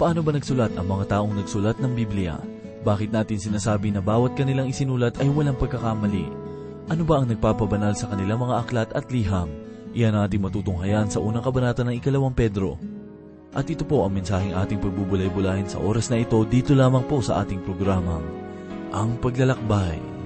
Paano ba nagsulat ang mga taong nagsulat ng Biblia? Bakit natin sinasabi na bawat kanilang isinulat ay walang pagkakamali? Ano ba ang nagpapabanal sa kanilang mga aklat at liham? Iyan ang ating matutunghayan sa unang kabanata ng ikalawang Pedro. At ito po ang mensaheng ating pagbubulay-bulahin sa oras na ito dito lamang po sa ating programang, Ang Paglalakbay.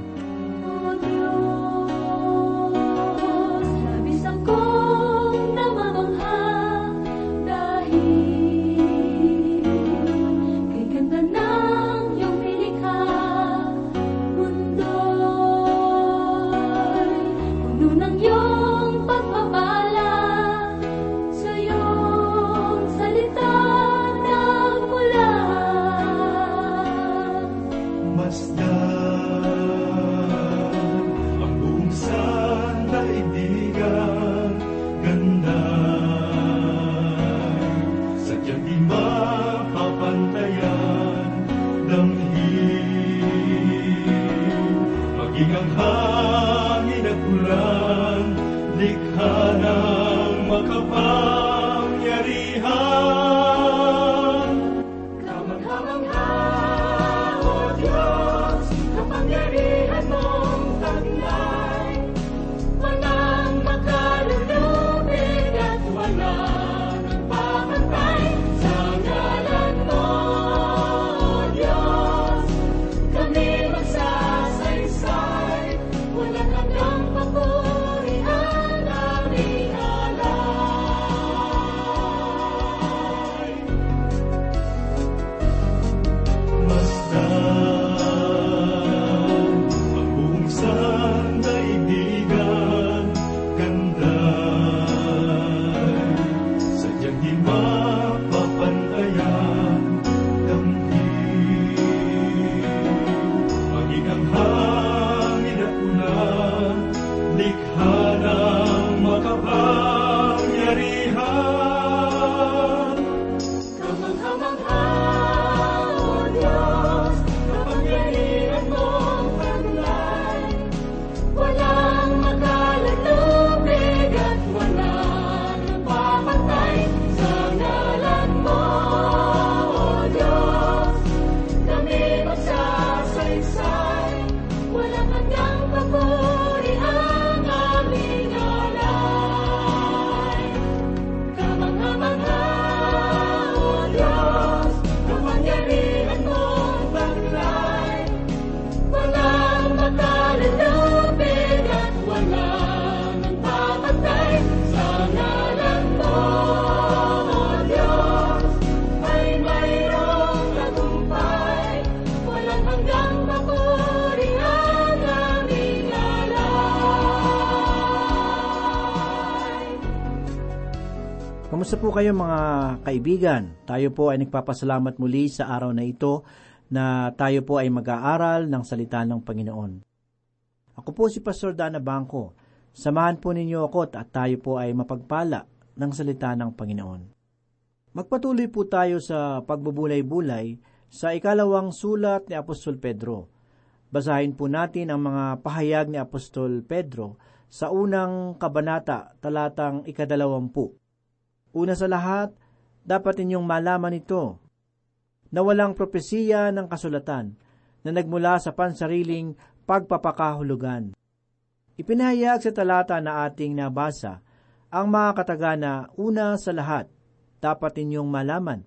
Kamusta po kayo mga kaibigan? Tayo po ay nagpapasalamat muli sa araw na ito na tayo po ay mag-aaral ng salita ng Panginoon. Ako po si Pastor Dana Bangko. Samahan po ninyo ako at tayo po ay mapagpala ng salita ng Panginoon. Magpatuloy po tayo sa pagbubulay-bulay sa ikalawang sulat ni Apostol Pedro. Basahin po natin ang mga pahayag ni Apostol Pedro sa unang kabanata talatang ikadalawampu. Una sa lahat, dapat ninyong malaman ito, na walang propesiya ng kasulatan na nagmula sa pansariling pagpapakahulugan. Ipinahayag sa talata na ating nabasa ang mga katagana una sa lahat, dapat ninyong malaman.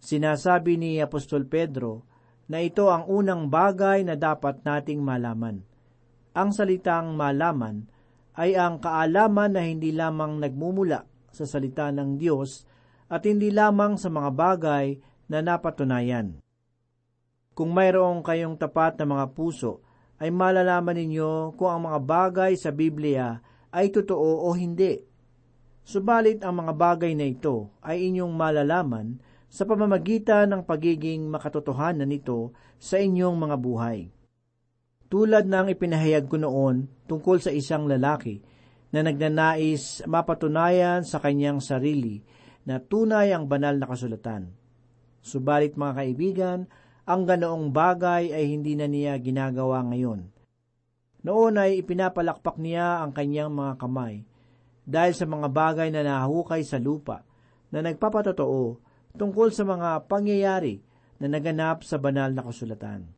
Sinasabi ni Apostol Pedro na ito ang unang bagay na dapat nating malaman. Ang salitang malaman ay ang kaalaman na hindi lamang nagmumula sa salita ng Diyos at hindi lamang sa mga bagay na napatunayan. Kung mayroong kayong tapat na mga puso, ay malalaman ninyo kung ang mga bagay sa Biblia ay totoo o hindi. Subalit ang mga bagay na ito ay inyong malalaman sa pamamagitan ng pagiging makatotohanan nito sa inyong mga buhay. Tulad ng ipinahayag ko noon tungkol sa isang lalaki na nagnanais mapatunayan sa kanyang sarili na tunay ang banal na kasulatan. Subalit mga kaibigan, ang ganoong bagay ay hindi na niya ginagawa ngayon. Noon ay ipinapalakpak niya ang kanyang mga kamay dahil sa mga bagay na nahukay sa lupa na nagpapatotoo tungkol sa mga pangyayari na naganap sa banal na kasulatan.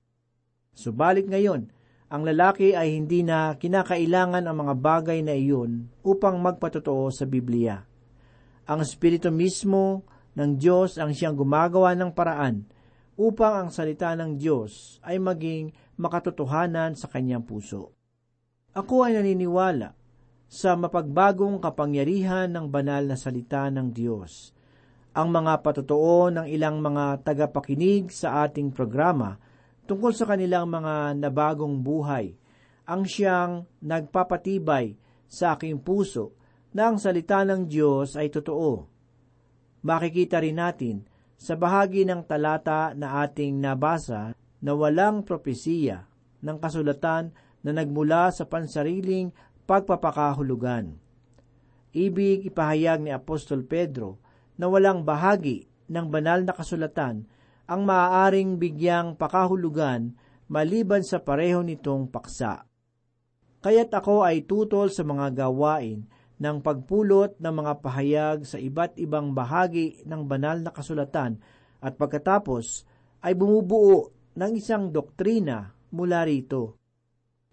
Subalit ngayon, ang lalaki ay hindi na kinakailangan ang mga bagay na iyon upang magpatotoo sa Biblia. Ang Espiritu mismo ng Diyos ang siyang gumagawa ng paraan upang ang salita ng Diyos ay maging makatotohanan sa kanyang puso. Ako ay naniniwala sa mapagbagong kapangyarihan ng banal na salita ng Diyos. Ang mga patotoo ng ilang mga tagapakinig sa ating programa tungkol sa kanilang mga nabagong buhay ang siyang nagpapatibay sa aking puso na ang salita ng Diyos ay totoo. Makikita rin natin sa bahagi ng talata na ating nabasa na walang propesiya ng kasulatan na nagmula sa pansariling pagpapakahulugan. Ibig ipahayag ni Apostol Pedro na walang bahagi ng banal na kasulatan ang maaaring bigyang pakahulugan maliban sa pareho nitong paksa. Kaya't ako ay tutol sa mga gawain ng pagpulot ng mga pahayag sa iba't ibang bahagi ng banal na kasulatan at pagkatapos ay bumubuo ng isang doktrina mula rito.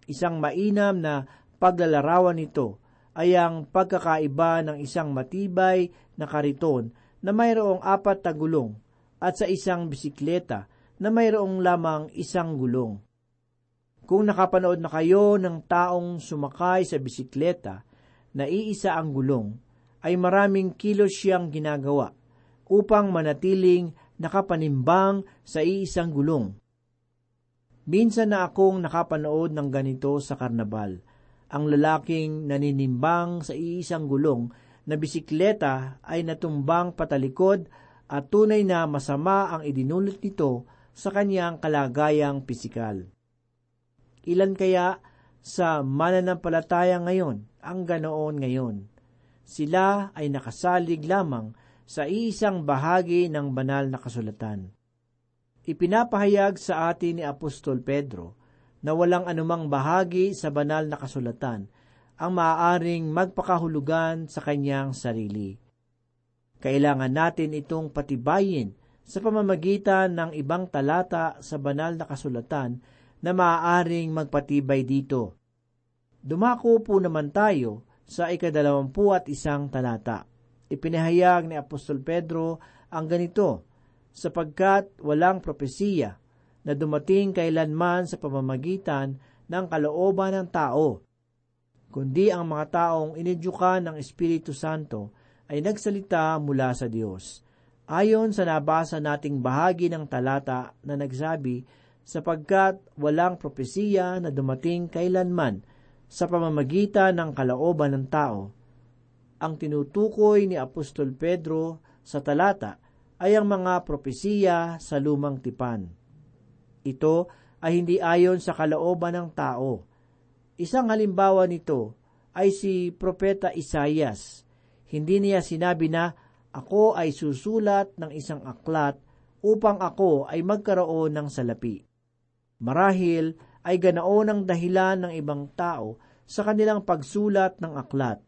Isang mainam na paglalarawan nito ay ang pagkakaiba ng isang matibay na kariton na mayroong apat na gulong at sa isang bisikleta na mayroong lamang isang gulong. Kung nakapanood na kayo ng taong sumakay sa bisikleta na iisa ang gulong, ay maraming kilos siyang ginagawa upang manatiling nakapanimbang sa iisang gulong. Minsan na akong nakapanood ng ganito sa karnabal. Ang lalaking naninimbang sa iisang gulong na bisikleta ay natumbang patalikod at tunay na masama ang idinulot nito sa kanyang kalagayang pisikal. Ilan kaya sa mananampalataya ngayon ang ganoon ngayon? Sila ay nakasalig lamang sa isang bahagi ng banal na kasulatan. Ipinapahayag sa atin ni Apostol Pedro na walang anumang bahagi sa banal na kasulatan ang maaaring magpakahulugan sa kanyang sarili. Kailangan natin itong patibayin sa pamamagitan ng ibang talata sa banal na kasulatan na maaaring magpatibay dito. Dumako po naman tayo sa ikadalawampu at isang talata. Ipinahayag ni Apostol Pedro ang ganito, sapagkat walang propesiya na dumating kailanman sa pamamagitan ng kalooban ng tao, kundi ang mga taong inidyukan ng Espiritu Santo ay nagsalita mula sa Diyos. Ayon sa nabasa nating bahagi ng talata na nagsabi, sapagkat walang propesiya na dumating kailanman sa pamamagitan ng kalooban ng tao. Ang tinutukoy ni Apostol Pedro sa talata ay ang mga propesiya sa lumang tipan. Ito ay hindi ayon sa kalooban ng tao. Isang halimbawa nito ay si Propeta Isayas. Hindi niya sinabi na, ako ay susulat ng isang aklat upang ako ay magkaroon ng salapi. Marahil ay ganaon ang dahilan ng ibang tao sa kanilang pagsulat ng aklat.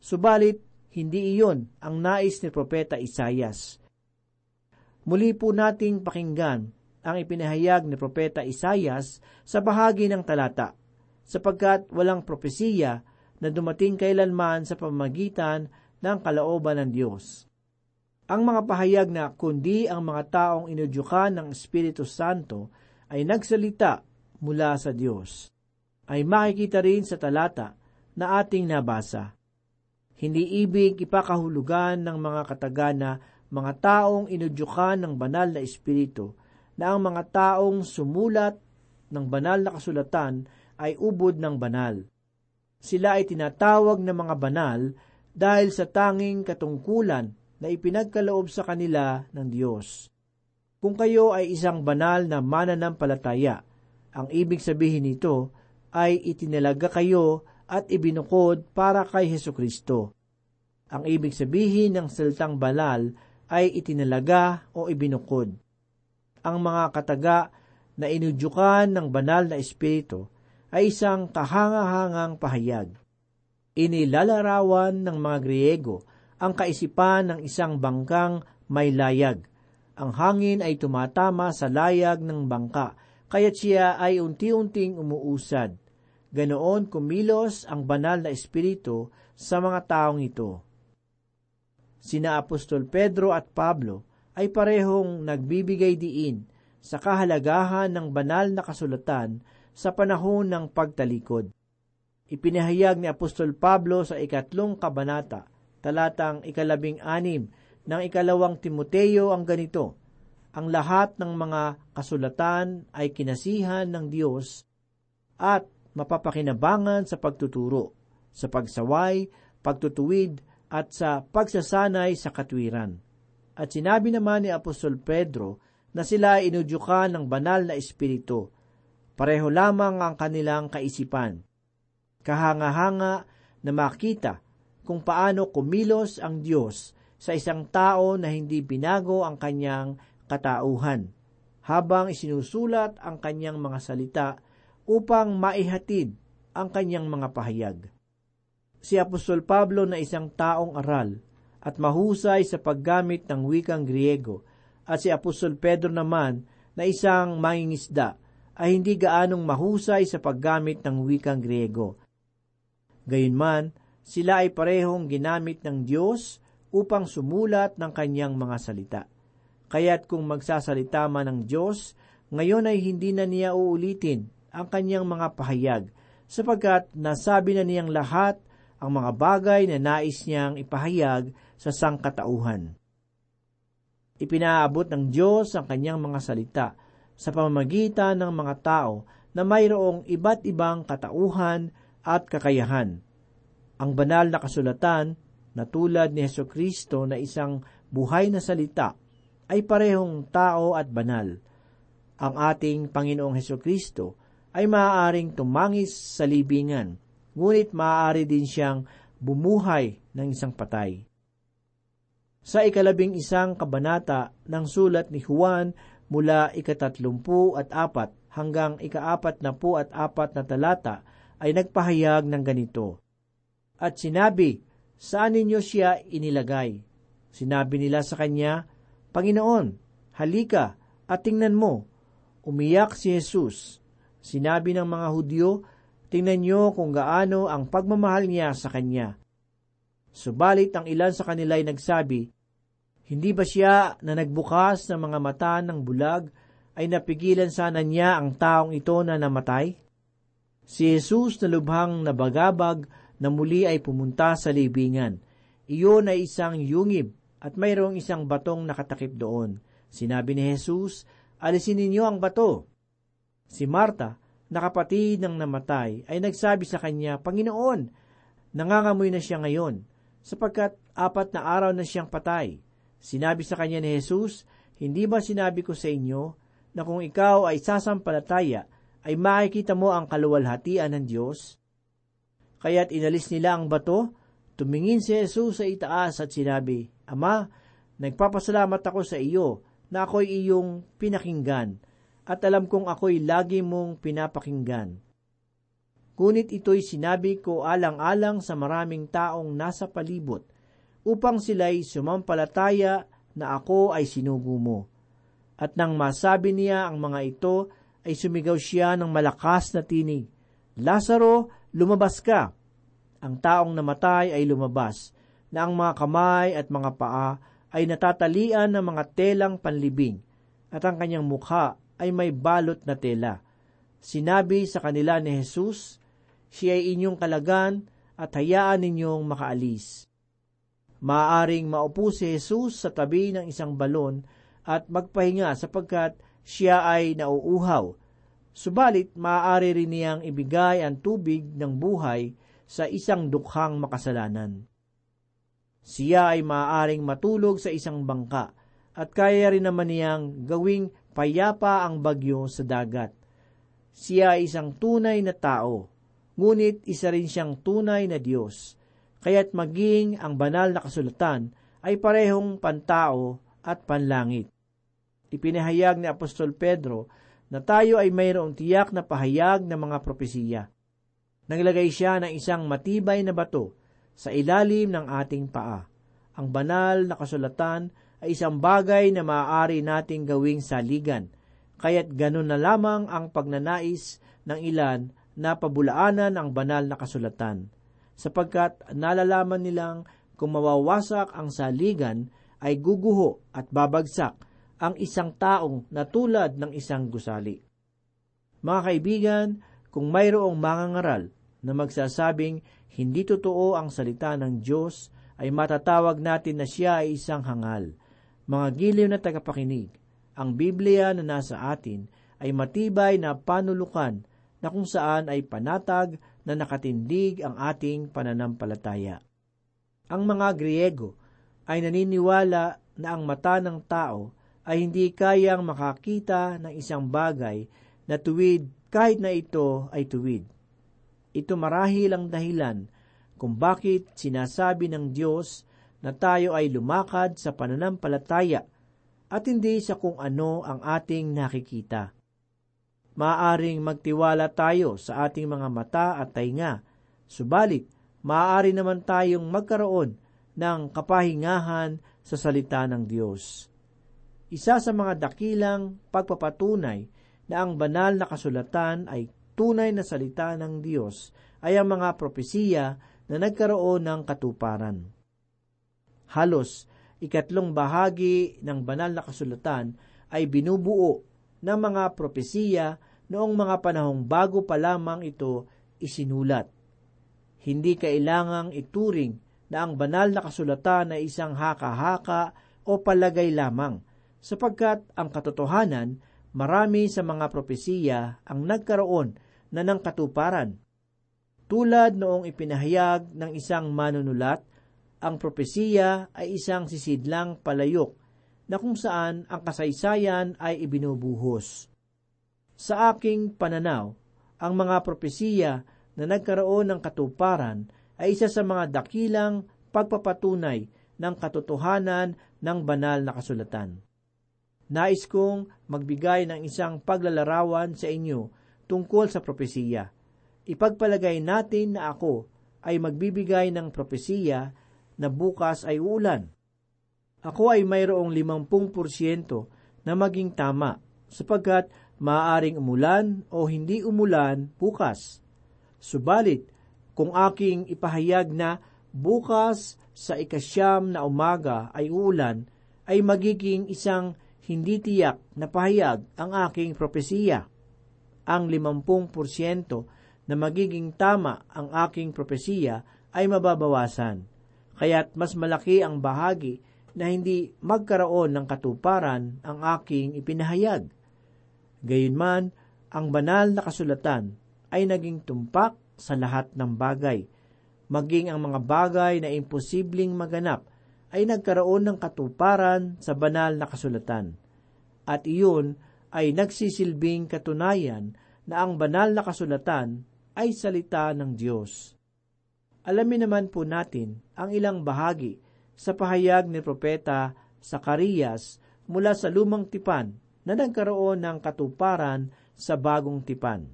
Subalit, hindi iyon ang nais ni Propeta Isayas. Muli po nating pakinggan ang ipinahayag ni Propeta Isayas sa bahagi ng talata, sapagkat walang propesiya na dumating kailanman sa pamagitan ng kalooban ng Diyos. Ang mga pahayag na kundi ang mga taong inudyukan ng Espiritu Santo ay nagsalita mula sa Diyos, ay makikita rin sa talata na ating nabasa. Hindi ibig ipakahulugan ng mga katagana mga taong inudyukan ng banal na Espiritu na ang mga taong sumulat ng banal na kasulatan ay ubod ng banal. Sila ay tinatawag na mga banal dahil sa tanging katungkulan na ipinagkaloob sa kanila ng Diyos. Kung kayo ay isang banal na mananampalataya, ang ibig sabihin nito ay itinalaga kayo at ibinukod para kay Heso Kristo. Ang ibig sabihin ng salitang banal ay itinalaga o ibinukod. Ang mga kataga na inudyukan ng banal na espiritu ay isang kahangahangang pahayag. Inilalarawan ng mga Griego ang kaisipan ng isang bangkang may layag. Ang hangin ay tumatama sa layag ng bangka, kaya't siya ay unti-unting umuusad. Ganoon kumilos ang banal na espiritu sa mga taong ito. Sina Apostol Pedro at Pablo ay parehong nagbibigay diin sa kahalagahan ng banal na kasulatan sa panahon ng pagtalikod. Ipinahayag ni Apostol Pablo sa ikatlong kabanata, talatang ikalabing anim ng ikalawang Timoteo ang ganito, Ang lahat ng mga kasulatan ay kinasihan ng Diyos at mapapakinabangan sa pagtuturo, sa pagsaway, pagtutuwid, at sa pagsasanay sa katwiran. At sinabi naman ni Apostol Pedro na sila inudyukan ng banal na espiritu. Pareho lamang ang kanilang kaisipan. Kahanga-hanga na makita kung paano kumilos ang Diyos sa isang tao na hindi binago ang kanyang katauhan, habang isinusulat ang kanyang mga salita upang maihatid ang kanyang mga pahayag. Si Apostol Pablo na isang taong aral at mahusay sa paggamit ng wikang Griego at si Apostol Pedro naman na isang mangingisda ay hindi gaanong mahusay sa paggamit ng wikang Griego. Gayunman, sila ay parehong ginamit ng Diyos upang sumulat ng kanyang mga salita. Kaya't kung magsasalita man ng Diyos, ngayon ay hindi na niya uulitin ang kanyang mga pahayag, sapagkat nasabi na niyang lahat ang mga bagay na nais niyang ipahayag sa sangkatauhan. Ipinaabot ng Diyos ang kanyang mga salita sa pamamagitan ng mga tao na mayroong iba't ibang katauhan at kakayahan. Ang banal na kasulatan na tulad ni Heso Kristo na isang buhay na salita ay parehong tao at banal. Ang ating Panginoong Heso Kristo ay maaaring tumangis sa libingan ngunit maaari din siyang bumuhay ng isang patay. Sa ikalabing isang kabanata ng sulat ni Juan mula ikatatlumpu at apat hanggang ikaapat na po at apat na talata ay nagpahayag ng ganito. At sinabi, saan ninyo siya inilagay? Sinabi nila sa kanya, Panginoon, halika at tingnan mo. Umiyak si Jesus. Sinabi ng mga Hudyo, Tingnan niyo kung gaano ang pagmamahal niya sa kanya. Subalit ang ilan sa kanila ay nagsabi, Hindi ba siya na nagbukas ng mga mata ng bulag ay napigilan sana niya ang taong ito na namatay? Si Jesus na lubhang nabagabag na muli ay pumunta sa libingan. Iyon ay isang yungib at mayroong isang batong nakatakip doon. Sinabi ni Jesus, Alisin ninyo ang bato. Si Marta, na kapatid ng namatay ay nagsabi sa kanya, Panginoon, nangangamoy na siya ngayon, sapagkat apat na araw na siyang patay. Sinabi sa kanya ni Jesus, Hindi ba sinabi ko sa inyo na kung ikaw ay sasampalataya, ay makikita mo ang kaluwalhatian ng Diyos? Kaya't inalis nila ang bato, tumingin si Jesus sa itaas at sinabi, Ama, nagpapasalamat ako sa iyo na ako'y iyong pinakinggan at alam kong ako'y lagi mong pinapakinggan. Ngunit ito'y sinabi ko alang-alang sa maraming taong nasa palibot, upang sila'y sumampalataya na ako ay sinugo mo. At nang masabi niya ang mga ito, ay sumigaw siya ng malakas na tinig, Lazaro, lumabas ka! Ang taong namatay ay lumabas, na ang mga kamay at mga paa ay natatalian ng mga telang panlibing, at ang kanyang mukha ay may balot na tela. Sinabi sa kanila ni Jesus, siya ay inyong kalagan at hayaan ninyong makaalis. Maaring maupo si Jesus sa tabi ng isang balon at magpahinga sapagkat siya ay nauuhaw. Subalit maaari rin niyang ibigay ang tubig ng buhay sa isang dukhang makasalanan. Siya ay maaaring matulog sa isang bangka at kaya rin naman niyang gawing payapa ang bagyo sa dagat. Siya ay isang tunay na tao, ngunit isa rin siyang tunay na Diyos. Kaya't maging ang banal na kasulatan ay parehong pantao at panlangit. Ipinahayag ni Apostol Pedro na tayo ay mayroong tiyak na pahayag ng mga propesiya. Naglagay siya ng isang matibay na bato sa ilalim ng ating paa. Ang banal na kasulatan ay isang bagay na maaari nating gawing saligan, kaya't ganun na lamang ang pagnanais ng ilan na pabulaanan ang banal na kasulatan, sapagkat nalalaman nilang kung mawawasak ang saligan ay guguho at babagsak ang isang taong na tulad ng isang gusali. Mga kaibigan, kung mayroong mangangaral na magsasabing hindi totoo ang salita ng Diyos, ay matatawag natin na siya ay isang hangal. Mga giliw na tagapakinig, ang Biblia na nasa atin ay matibay na panulukan na kung saan ay panatag na nakatindig ang ating pananampalataya. Ang mga Griego ay naniniwala na ang mata ng tao ay hindi kayang makakita ng isang bagay na tuwid kahit na ito ay tuwid. Ito marahil ang dahilan kung bakit sinasabi ng Diyos na tayo ay lumakad sa pananampalataya at hindi sa kung ano ang ating nakikita. Maaring magtiwala tayo sa ating mga mata at tainga, subalit maaari naman tayong magkaroon ng kapahingahan sa salita ng Diyos. Isa sa mga dakilang pagpapatunay na ang banal na kasulatan ay tunay na salita ng Diyos ay ang mga propesiya na nagkaroon ng katuparan. Halos ikatlong bahagi ng banal na kasulatan ay binubuo ng mga propesiya noong mga panahong bago pa lamang ito isinulat. Hindi kailangang ituring na ang banal na kasulatan ay isang haka-haka o palagay lamang, sapagkat ang katotohanan, marami sa mga propesiya ang nagkaroon na ng katuparan. Tulad noong ipinahayag ng isang manunulat, ang propesiya ay isang sisidlang palayok na kung saan ang kasaysayan ay ibinubuhos. Sa aking pananaw, ang mga propesiya na nagkaroon ng katuparan ay isa sa mga dakilang pagpapatunay ng katotohanan ng banal na kasulatan. Nais kong magbigay ng isang paglalarawan sa inyo tungkol sa propesiya. Ipagpalagay natin na ako ay magbibigay ng propesiya na bukas ay uulan. Ako ay mayroong limampung porsyento na maging tama sapagkat maaaring umulan o hindi umulan bukas. Subalit, kung aking ipahayag na bukas sa ikasyam na umaga ay uulan, ay magiging isang hindi tiyak na pahayag ang aking propesiya. Ang limampung porsyento na magiging tama ang aking propesiya ay mababawasan kaya't mas malaki ang bahagi na hindi magkaroon ng katuparan ang aking ipinahayag. Gayunman, ang banal na kasulatan ay naging tumpak sa lahat ng bagay. Maging ang mga bagay na imposibleng maganap ay nagkaroon ng katuparan sa banal na kasulatan. At iyon ay nagsisilbing katunayan na ang banal na kasulatan ay salita ng Diyos. Alamin naman po natin ang ilang bahagi sa pahayag ni Propeta Sakarias mula sa lumang tipan na nagkaroon ng katuparan sa bagong tipan.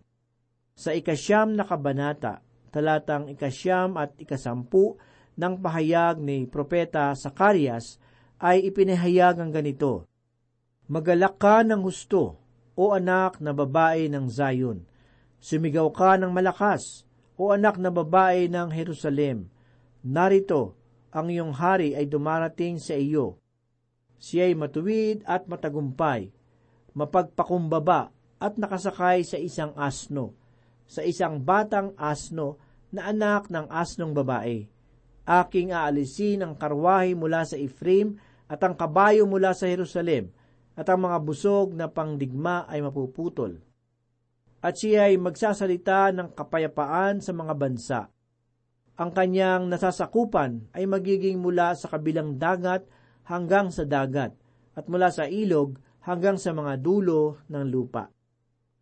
Sa ikasyam na kabanata, talatang ikasyam at ikasampu ng pahayag ni Propeta Sakarias ay ipinahayag ang ganito, Magalak ka ng husto, o anak na babae ng Zion. Sumigaw ka ng malakas, o anak na babae ng Jerusalem, narito, ang iyong hari ay dumarating sa iyo. Siya ay matuwid at matagumpay, mapagpakumbaba at nakasakay sa isang asno, sa isang batang asno na anak ng asnong babae. Aking aalisin ang karwahe mula sa Ephraim at ang kabayo mula sa Jerusalem, at ang mga busog na pangdigma ay mapuputol at siya ay magsasalita ng kapayapaan sa mga bansa. Ang kanyang nasasakupan ay magiging mula sa kabilang dagat hanggang sa dagat, at mula sa ilog hanggang sa mga dulo ng lupa.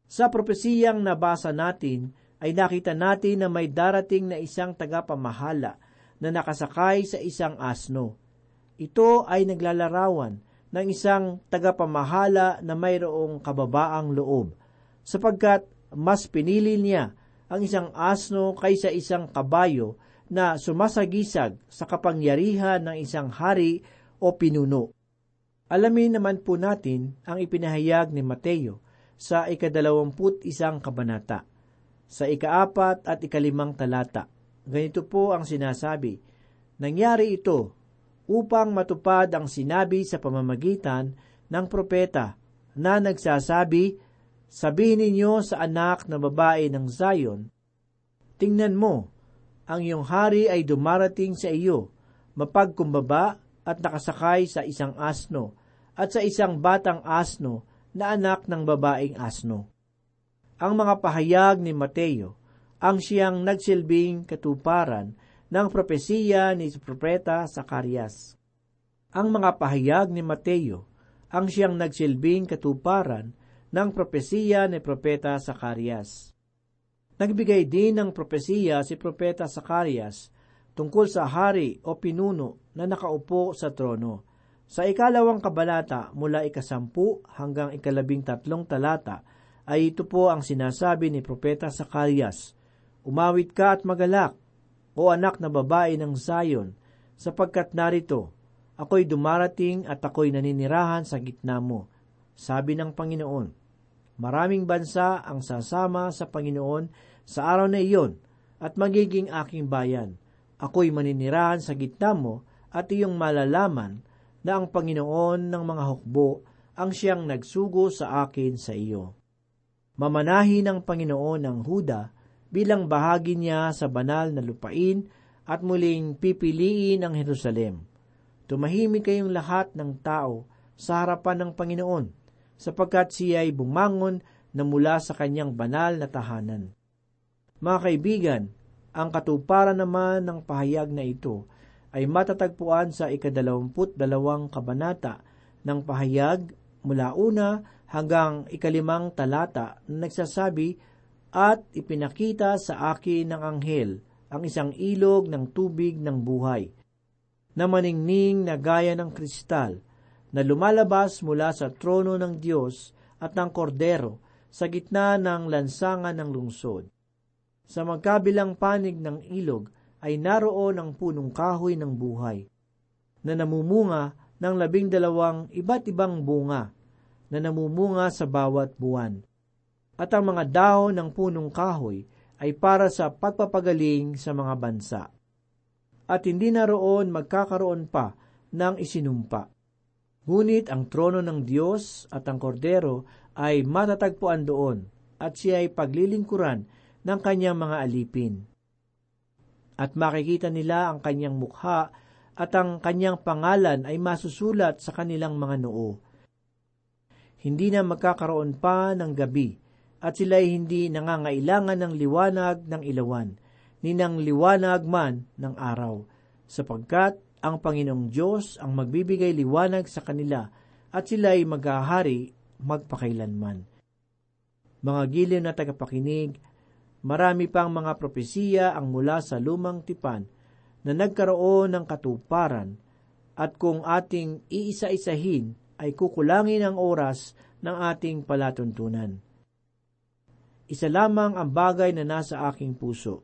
Sa propesiyang nabasa natin, ay nakita natin na may darating na isang tagapamahala na nakasakay sa isang asno. Ito ay naglalarawan ng isang tagapamahala na mayroong kababaang loob, sapagkat mas pinili niya ang isang asno kaysa isang kabayo na sumasagisag sa kapangyarihan ng isang hari o pinuno. Alamin naman po natin ang ipinahayag ni Mateo sa ikadalawamput isang kabanata, sa ikaapat at ikalimang talata. Ganito po ang sinasabi, Nangyari ito upang matupad ang sinabi sa pamamagitan ng propeta na nagsasabi, Sabihin ninyo sa anak na babae ng Zion, Tingnan mo, ang iyong hari ay dumarating sa iyo, mapagkumbaba at nakasakay sa isang asno, at sa isang batang asno na anak ng babaeng asno. Ang mga pahayag ni Mateo ang siyang nagsilbing katuparan ng propesiya ni Propeta Sakarias. Ang mga pahayag ni Mateo ang siyang nagsilbing katuparan ng propesiya ni Propeta Sakarias. Nagbigay din ng propesiya si Propeta Sakarias tungkol sa hari o pinuno na nakaupo sa trono. Sa ikalawang kabalata mula ikasampu hanggang ikalabing tatlong talata ay ito po ang sinasabi ni Propeta Sakarias, Umawit ka at magalak, o anak na babae ng Zion, sapagkat narito, ako'y dumarating at ako'y naninirahan sa gitna mo. Sabi ng Panginoon, Maraming bansa ang sasama sa Panginoon sa araw na iyon at magiging aking bayan. Ako'y maninirahan sa gitna mo at iyong malalaman na ang Panginoon ng mga hukbo ang siyang nagsugo sa akin sa iyo. Mamanahi ng Panginoon ng Huda bilang bahagi niya sa banal na lupain at muling pipiliin ang Jerusalem. Tumahimik kayong lahat ng tao sa harapan ng Panginoon sapagkat siya ay bumangon na mula sa kanyang banal na tahanan. Mga kaibigan, ang katuparan naman ng pahayag na ito ay matatagpuan sa ikadalawamput dalawang kabanata ng pahayag mula una hanggang ikalimang talata na nagsasabi, At ipinakita sa akin ng anghel ang isang ilog ng tubig ng buhay, na maningning na gaya ng kristal, na lumalabas mula sa trono ng Diyos at ng Kordero sa gitna ng lansangan ng lungsod. Sa magkabilang panig ng ilog ay naroon ang punong kahoy ng buhay, na namumunga ng labing dalawang iba't ibang bunga, na namumunga sa bawat buwan. At ang mga dahon ng punong kahoy ay para sa pagpapagaling sa mga bansa. At hindi naroon magkakaroon pa ng isinumpa Ngunit ang trono ng Diyos at ang kordero ay matatagpuan doon at siya ay paglilingkuran ng kanyang mga alipin. At makikita nila ang kanyang mukha at ang kanyang pangalan ay masusulat sa kanilang mga noo. Hindi na magkakaroon pa ng gabi at sila ay hindi nangangailangan ng liwanag ng ilawan, ni ng liwanag man ng araw, sapagkat ang Panginoong Diyos ang magbibigay liwanag sa kanila at sila ay maghahari magpakailanman. Mga giliw na tagapakinig, marami pang mga propesiya ang mula sa lumang tipan na nagkaroon ng katuparan at kung ating iisa-isahin ay kukulangin ang oras ng ating palatuntunan. Isa lamang ang bagay na nasa aking puso,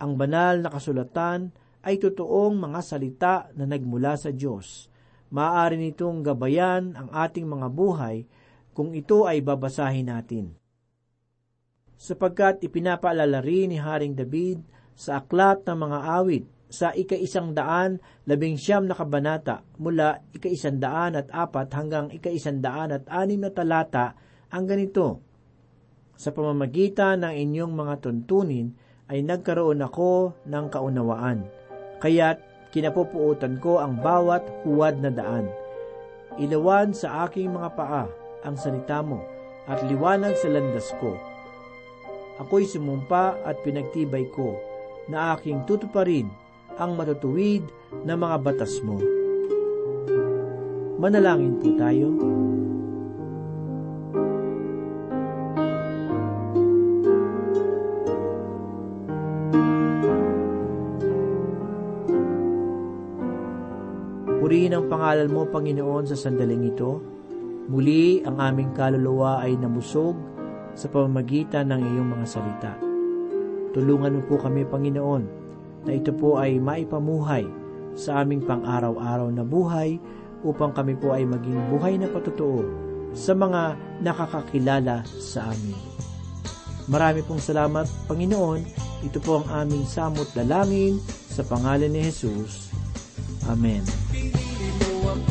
ang banal na kasulatan ay totoong mga salita na nagmula sa Diyos. Maaari nitong gabayan ang ating mga buhay kung ito ay babasahin natin. Sapagkat ipinapaalala rin ni Haring David sa aklat ng mga awit sa ika-isang daan labing siyam na kabanata mula ika-isang daan at apat hanggang ika-isang daan at anim na talata ang ganito. Sa pamamagitan ng inyong mga tuntunin ay nagkaroon ako ng kaunawaan Kaya't kinapupuutan ko ang bawat huwad na daan. Ilawan sa aking mga paa ang salita mo at liwanag sa landas ko. Ako'y sumumpa at pinagtibay ko na aking tutuparin ang matutuwid na mga batas mo. Manalangin po tayo. Purihin ang pangalan mo, Panginoon, sa sandaling ito. Muli, ang aming kaluluwa ay namusog sa pamamagitan ng iyong mga salita. Tulungan mo po kami, Panginoon, na ito po ay maipamuhay sa aming pang-araw-araw na buhay upang kami po ay maging buhay na patutuo sa mga nakakakilala sa amin. Marami pong salamat, Panginoon. Ito po ang aming samot dalangin sa pangalan ni Jesus. Amen. Pinili mo ang